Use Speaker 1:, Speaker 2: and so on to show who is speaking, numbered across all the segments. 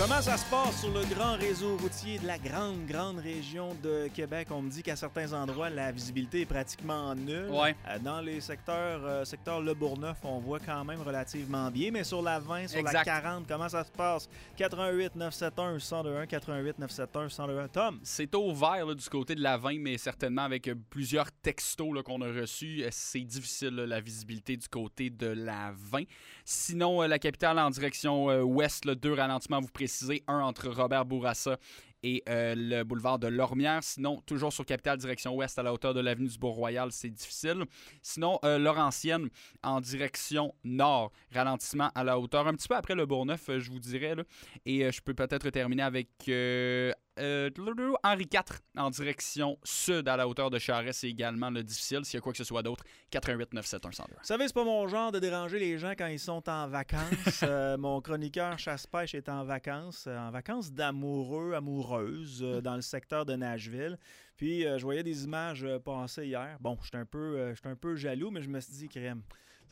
Speaker 1: Comment ça se passe sur le grand réseau routier de la grande, grande région de Québec? On me dit qu'à certains endroits, la visibilité est pratiquement nulle.
Speaker 2: Ouais.
Speaker 1: Euh, Dans les secteurs, euh, secteur Le Bourgneuf, on voit quand même relativement bien. Mais sur la 20, sur la
Speaker 2: Exact.
Speaker 1: 40, comment ça se passe? 88 971 1021, 88 971 1021. Tom,
Speaker 2: C'est au vert là, du côté de la 20, mais certainement avec euh, plusieurs textos qu'on a reçus, c'est difficile là, la visibilité du côté de la 20. Sinon, la capitale en direction ouest, là, deux ralentissements, vous un entre Robert Bourassa et euh, le boulevard de Lormière. Sinon, toujours sur capitale direction ouest à la hauteur de l'avenue du Beau-Royal, c'est difficile. Sinon, euh, Laurentienne en direction nord, ralentissement à la hauteur, un petit peu après le Bourgneuf, euh, je vous dirais. Et je peux peut-être terminer avec euh, Henri IV en direction sud à la hauteur de Charest, c'est également le difficile. S'il y a quoi que ce soit d'autre, 88 971 102.
Speaker 1: Vous savez, c'est pas mon genre de déranger les gens quand ils sont en vacances. Euh, mon chroniqueur chasse-pêche est en vacances, euh, en vacances d'amoureux, amoureuses euh, dans le secteur de Nashville. Puis je voyais des images passer hier. Bon, j'étais un peu, j'étais un peu jaloux, mais je me suis dit, crème.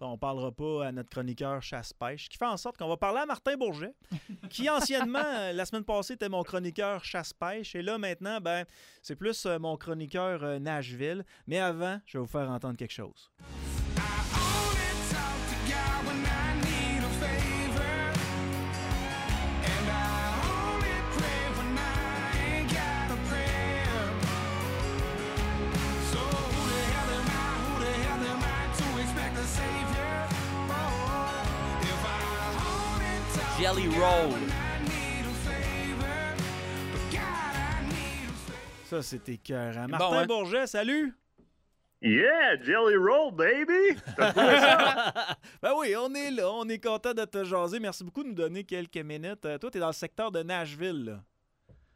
Speaker 1: On parlera pas à notre chroniqueur chasse-pêche, qui fait en sorte qu'on va parler à Martin Bourget, qui anciennement, euh, la semaine passée, était mon chroniqueur chasse-pêche. Et là, maintenant, ben, c'est plus euh, mon chroniqueur euh, Nashville. Mais avant, je vais vous faire entendre quelque chose.
Speaker 2: Jelly Roll.
Speaker 1: Ça, c'était écœurant.
Speaker 2: Bon,
Speaker 1: Martin
Speaker 2: hein?
Speaker 1: Bourget, salut!
Speaker 3: Yeah, Jelly Roll, baby!
Speaker 1: Ben oui, on est là, on est content de te jaser. Merci beaucoup de nous donner quelques minutes. Euh, toi, tu es dans le secteur de Nashville. là.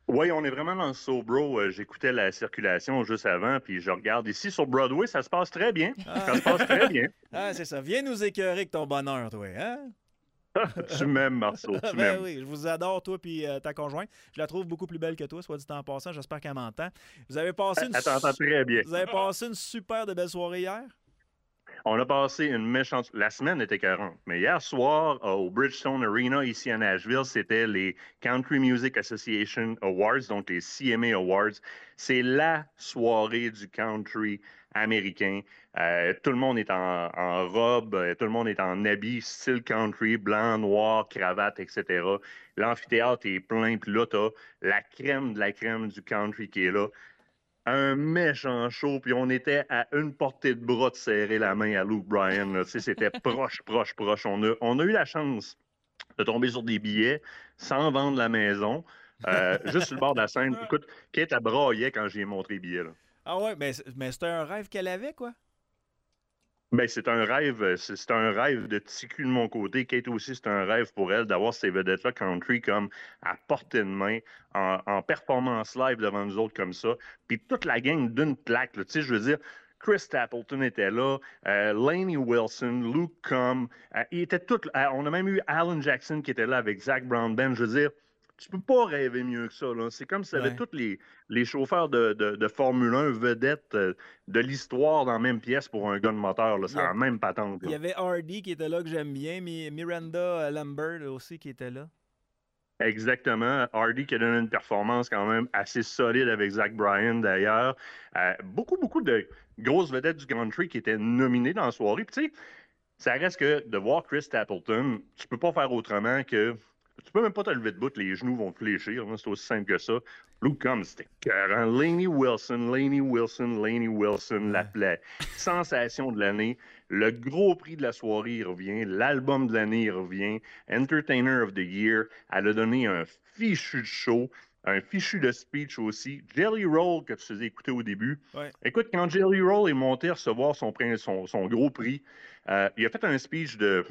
Speaker 3: oui, on est vraiment dans le Sobro. Euh, J'écoutais la circulation juste avant, puis je regarde ici sur Broadway, ça se passe très bien. Ça se passe très bien.
Speaker 1: Ah, c'est ça. Viens nous écœurer avec ton bonheur, toi. Hein?
Speaker 3: tu m'aimes, Marceau, tu
Speaker 1: ben oui, je vous adore, toi et ta conjointe. Je la trouve beaucoup plus belle que toi, soit dit en passant. J'espère qu'elle m'entend. Vous avez passé une,
Speaker 3: Elle très bien.
Speaker 1: vous avez passé une super de belle soirée hier?
Speaker 3: On a passé une méchante. La semaine était 40. Mais hier soir, euh, au Bridgestone Arena, ici à Nashville, c'était les Country Music Association Awards, donc les CMA Awards. C'est la soirée du country américain. Euh, tout le monde est en, en robe, euh, tout le monde est en habit style country, blanc, noir, cravate, etc. L'amphithéâtre est plein, puis là, t'as la crème de la crème du country qui est là un méchant show, puis on était à une portée de bras de serrer la main à Luke Bryan. C'était proche, proche, proche. On a, on a eu la chance de tomber sur des billets sans vendre la maison, euh, juste sur le bord de la scène. Écoute, Kate a braillait quand j'ai montré les billets. Là.
Speaker 1: Ah ouais, mais, mais c'était un rêve qu'elle avait, quoi.
Speaker 3: Ben, c'est un rêve, euh, c'est un rêve de petit cul de mon côté. Kate aussi, c'est un rêve pour elle d'avoir ces vedettes-là country comme à portée de main, en, performance live devant nous autres comme ça. Puis toute la gang d'une plaque, tu sais, je veux dire, Chris Stapleton était là, euh, Laney Wilson, Luke Combs, euh, ils étaient tous, on a même eu Alan Jackson qui était là avec Zach Brown Ben. Je veux dire, tu peux pas rêver mieux que ça. C'est comme si tu
Speaker 1: Ouais.
Speaker 3: avais tous les, les chauffeurs de, de- de Formule 1 vedettes euh, de l'histoire dans la même pièce pour un gun moteur. là. C'est la même patente.
Speaker 1: Il y avait Hardy qui était là, que j'aime bien. Mi- Miranda euh, Lambert aussi qui était là.
Speaker 3: Exactement. Hardy qui a donné une performance quand même assez solide avec Zach Bryan d'ailleurs. Euh, beaucoup, beaucoup de grosses vedettes du country qui étaient nominées dans la soirée. Puis tu sais, ça reste que de voir Chris Stapleton, tu peux pas faire autrement que. Tu peux même pas te lever debout, les genoux vont fléchir. hein, C'est aussi simple que ça. Luke Combs, c'était écœurant. Laney Wilson, Laney Wilson, Laney Wilson, la, la sensation de l'année. Le gros prix de la soirée, il revient. L'album de l'année, il revient. Entertainer of the Year. Elle a donné un fichu de show, un fichu de speech aussi. Jelly Roll, que tu faisais écouter au début.
Speaker 1: Ouais.
Speaker 3: Écoute, quand Jelly Roll est monté à recevoir son, son gros prix, euh, il a fait un speech de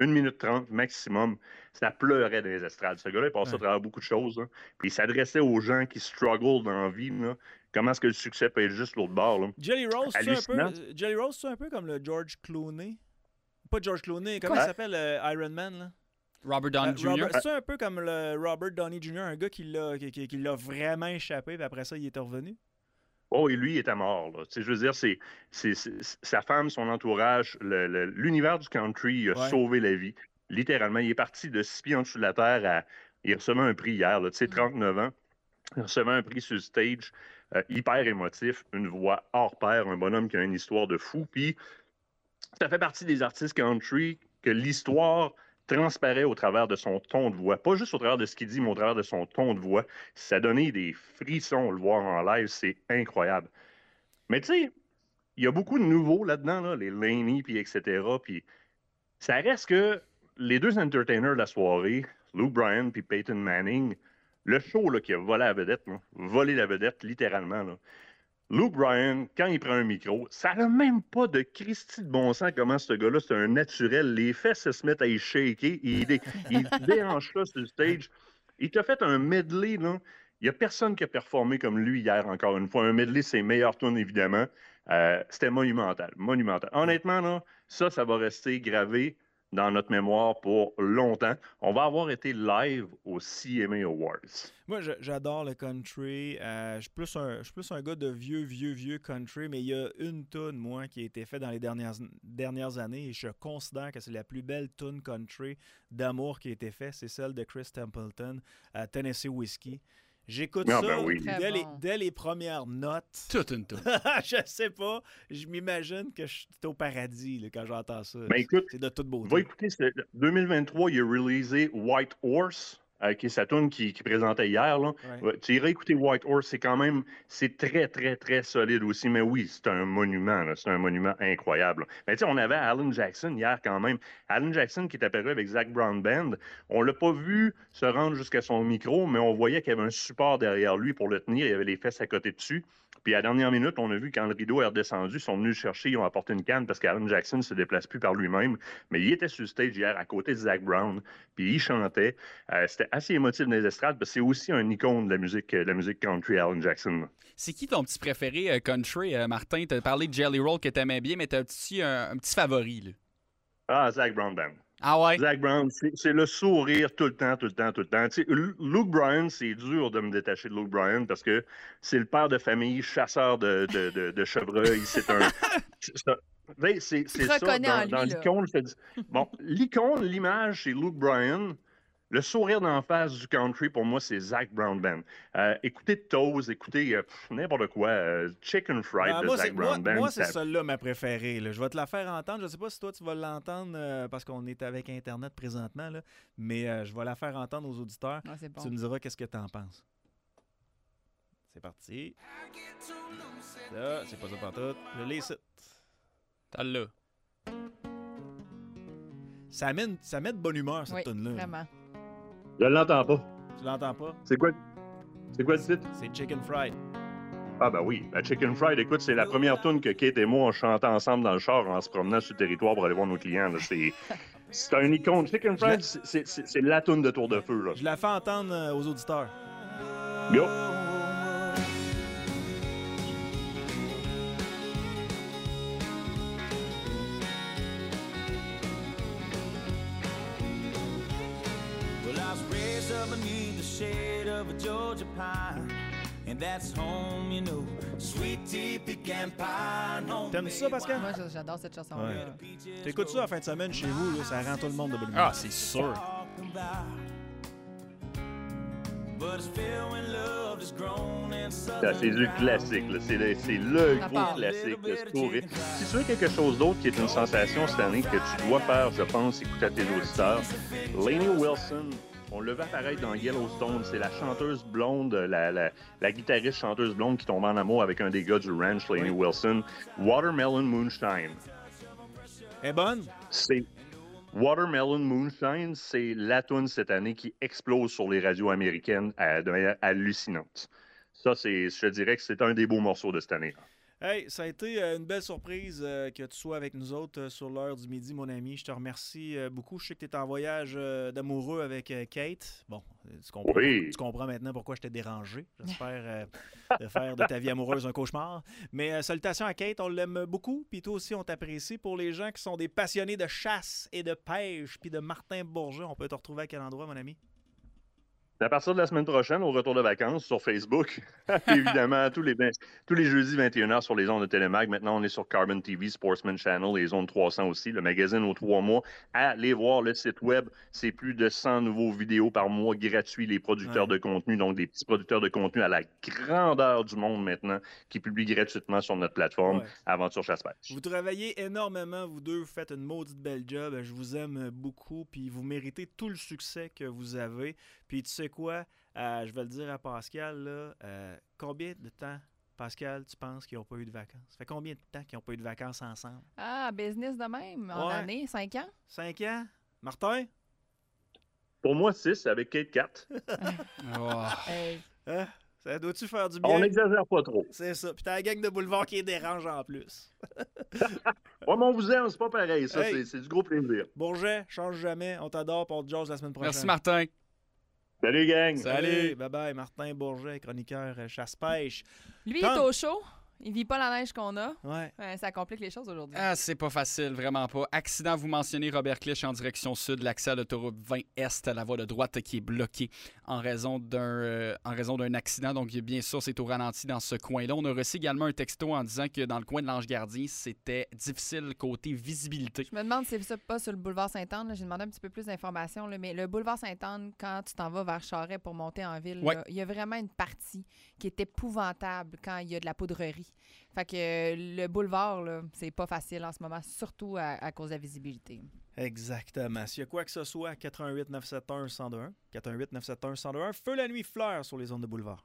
Speaker 3: 1 minute 30 maximum. Ça pleurait dans les estrades. Ce gars-là, il passait
Speaker 1: Ouais.
Speaker 3: à travers beaucoup de choses. hein. Puis il s'adressait aux gens qui struggle dans la vie. là. Comment est-ce que le succès peut être juste l'autre bord? Là?
Speaker 1: Jelly Roll, c'est un peu, euh, un peu comme le George Clooney? Pas George Clooney, comment
Speaker 3: Quoi?
Speaker 1: il s'appelle euh, Iron Man là?
Speaker 2: Robert Downey
Speaker 1: Euh,
Speaker 2: Jr.
Speaker 1: C'est un peu comme le Robert Downey Jr., un gars qui l'a qui, qui- qui l'a vraiment échappé, puis après ça, il est revenu?
Speaker 3: Oh, et lui, il était mort. Là. Je veux dire, c'est, sa femme, son entourage, l'univers du country, il a
Speaker 1: Ouais.
Speaker 3: sauvé la vie. Littéralement, il est parti de six pieds en dessous de la terre à Il recevait un prix hier, tu sais, 39 ans. Il recevait un prix sur le stage, euh, hyper émotif, une voix hors pair, un bonhomme qui a une histoire de fou. Puis, ça fait partie des artistes country que l'histoire transparaît au travers de son ton de voix. Pas juste au travers de ce qu'il dit, mais au travers de son ton de voix. Ça donnait des frissons, le voir en live, c'est incroyable. Mais tu sais, il y a beaucoup de nouveaux là-dedans, là, les Laney, puis etc. Puis ça reste que les deux entertainers de la soirée, Lou Bryan puis Peyton Manning, le show qui a volé la vedette, volé la vedette littéralement, Luke Bryan, quand il prend un micro, ça n'a même pas de Christie de bon sens comment ce gars-là, c'est un naturel. Les fesses se mettent à y shaker. Il, il déhanche là sur le stage. Il t'a fait un medley, là. Il n'y a personne qui a performé comme lui hier, encore une fois. Un medley, c'est meilleur tourne, évidemment. Euh, c'était monumental. Monumental. Honnêtement, là, ça, ça va rester gravé dans notre mémoire pour longtemps. On va avoir été live au CMA Awards.
Speaker 1: Moi, j'adore le country. Euh, je, suis plus un, plus un gars de vieux, vieux, vieux country, mais il y a une tune, moi, qui a été faite dans les dernières, dernières années et je considère que c'est la plus belle tune country d'amour qui a été faite. C'est celle de Chris Templeton, à Tennessee Whiskey. J'écoute ah, ça ben dès, les, premières notes.
Speaker 2: Toute une toute.
Speaker 1: je sais pas. Je m'imagine que je suis au paradis quand j'entends ça.
Speaker 3: Ben, c'est de toute beauté. Va écouter, 2023, il a releasé White Horse qui est sa qui, présentait hier. Là. Tu irais écouter White Horse, c'est quand même, c'est très, très, très solide aussi. Mais oui, c'est un monument, c'est un monument incroyable. Mais tu sais, on avait Alan Jackson hier quand même. Alan Jackson qui est apparu avec Zach Brown Band. On l'a pas vu se rendre jusqu'à son micro, mais on voyait qu'il y avait un support derrière lui pour le tenir. Il y avait les fesses à côté dessus. Puis à la dernière minute, on a vu quand le rideau est redescendu, ils sont venus le chercher, ils ont apporté une canne parce qu'Alan Jackson ne se déplace plus par lui-même. Mais il était sur le stage hier à côté de Zach Brown, puis il chantait. Euh, c'était assez émotif dans les estrades, parce que c'est aussi un icône de la musique, de la musique country, Alan Jackson.
Speaker 2: C'est qui ton petit préféré euh, country, euh, Martin? Tu as parlé de Jelly Roll que tu aimais bien, mais tu as aussi un, un, petit favori. Là?
Speaker 3: Ah, Zach Brown Band.
Speaker 2: Ah ouais?
Speaker 3: Zach Brown, c'est le sourire tout le temps, tout le temps, tout le temps. Luke Bryan, c'est dur de me détacher de Luke Bryan parce que c'est le père de famille, chasseur de, de, de, chevreuil. C'est un. C'est ça. Dans, dans l'icône, Bon, l'icône, l'image, c'est Luke Bryan. Le sourire d'en face du country, pour moi, c'est Zach Brown Band. Euh, écoutez Toes, écoutez euh, n'importe quoi. Euh, Chicken Fried ben, de Zach Brown Band.
Speaker 1: Moi, c'est celle-là ma préférée. Je vais te la faire entendre. Je ne sais pas si toi, tu vas l'entendre parce qu'on est avec Internet présentement, là, mais je vais la faire entendre aux auditeurs. Tu me diras qu'est-ce que tu en penses. C'est parti. Là, c'est pas ça partout. Je l'ai ici.
Speaker 2: T'as là.
Speaker 1: Ça met, ça met de bonne humeur, cette
Speaker 4: oui,
Speaker 1: là
Speaker 4: Vraiment.
Speaker 3: Je l'entends pas.
Speaker 1: Tu l'entends pas?
Speaker 3: C'est quoi, c'est quoi le titre?
Speaker 1: C'est Chicken Fried.
Speaker 3: Ah ben oui, la Chicken Fried, écoute, c'est la première tune que Kate et moi on chantait ensemble dans le char en se promenant sur le territoire pour aller voir nos clients. C'est, c'est un icône. Chicken Fried, c'est, la tune de Tour de Feu. Là.
Speaker 1: Je la fais entendre euh, aux auditeurs.
Speaker 3: Yo!
Speaker 1: T'aimes ça, Pascal?
Speaker 4: Moi, j'adore cette chanson-là.
Speaker 1: Ouais. T'écoutes ça en fin de semaine chez vous, là, ça rend tout le monde de bonne
Speaker 2: humeur. Ah, c'est sûr.
Speaker 3: C'est du classique, c'est le, le gros classique, le Si tu veux quelque chose d'autre qui est une sensation cette année que tu dois faire, je pense, écouter à tes auditeurs, Lainey Wilson, on le voit apparaître dans Yellowstone. C'est la chanteuse blonde, la, la, guitariste chanteuse blonde qui tombe en amour avec un des gars du ranch, Lainey Wilson. Watermelon Moonshine.
Speaker 1: est bonne?
Speaker 3: C'est. Watermelon Moonshine, c'est la tune cette année qui explose sur les radios américaines de manière hallucinante. Ça, c'est, je dirais que c'est un des beaux morceaux de cette année.
Speaker 1: Hey, ça a été euh, une belle surprise euh, que tu sois avec nous autres euh, sur l'heure du midi, mon ami. Je te remercie beaucoup. Je sais que tu es en voyage d'amoureux avec Kate. Bon, tu comprends, tu comprends, maintenant pourquoi je t'ai dérangé. J'espère de faire de ta vie amoureuse un cauchemar. Mais salutations à Kate, on l'aime beaucoup. Puis toi aussi, on t'apprécie. Pour les gens qui sont des passionnés de chasse et de pêche, puis de Martin Bourget, on peut te retrouver à quel endroit, mon ami?
Speaker 3: À partir de la semaine prochaine, au retour de vacances, sur Facebook, évidemment, tous les, tous les jeudis 21h sur les ondes de Télémag. Maintenant, on est sur Carbon TV, Sportsman Channel, les ondes 300 aussi, le magazine aux trois mois. Allez voir le site web. C'est plus de 100 nouveaux vidéos par mois gratuits, les producteurs de contenu, donc des petits producteurs de contenu à la grandeur du monde maintenant, qui publient gratuitement sur notre plateforme Aventure Chasse-Pêche.
Speaker 1: Vous travaillez énormément, vous deux, vous faites une maudite belle job. Je vous aime beaucoup, puis vous méritez tout le succès que vous avez. Puis tu sais quoi? Euh, je vais le dire à Pascal, là, euh, combien de temps, Pascal, tu penses qu'ils n'ont pas eu de vacances? Ça fait combien de temps qu'ils n'ont pas eu de vacances ensemble?
Speaker 4: Ah, business de même, en année, cinq ans?
Speaker 1: Cinq ans? Martin?
Speaker 3: Pour moi, six, avec Kate 4.
Speaker 2: oh.
Speaker 1: Hein? Ça doit-tu faire du bien?
Speaker 3: On n'exagère pas trop.
Speaker 1: C'est ça. Puis t'as la gang de boulevard qui dérange en plus.
Speaker 3: ouais, mais on vous aime, c'est pas pareil. Ça, c'est du gros plaisir.
Speaker 1: Bourget, change jamais. On t'adore pour George la semaine prochaine.
Speaker 2: Merci, Martin.
Speaker 3: Salut, gang.
Speaker 1: Salut. Bye bye, Martin Bourget, chroniqueur euh, chasse-pêche.
Speaker 4: Lui, il est au chaud. Il vit pas la neige qu'on a.
Speaker 1: Ouais.
Speaker 4: ça complique les choses aujourd'hui.
Speaker 2: Ah, c'est pas facile, vraiment pas. Accident, vous mentionnez Robert Clich en direction sud, l'accès à l'autoroute 20 Est, la voie de droite qui est bloquée en raison d'un euh, en raison d'un accident. Donc, bien sûr, c'est au ralenti dans ce coin-là. On a reçu également un texto en disant que dans le coin de l'Ange Gardien, c'était difficile côté visibilité.
Speaker 4: Je me demande si c'est pas sur le boulevard Sainte-Anne. J'ai demandé un petit peu plus d'informations, mais le boulevard Sainte-Anne, quand tu t'en vas vers Charret pour monter en ville, il y a vraiment une partie qui est épouvantable quand il y a de la poudrerie. Fait que le boulevard, c'est pas facile en ce moment, surtout à, cause de la visibilité.
Speaker 1: Exactement. S'il y a quoi que ce soit, 88 971 101 88 971 101 feu la nuit fleur sur les zones de boulevard.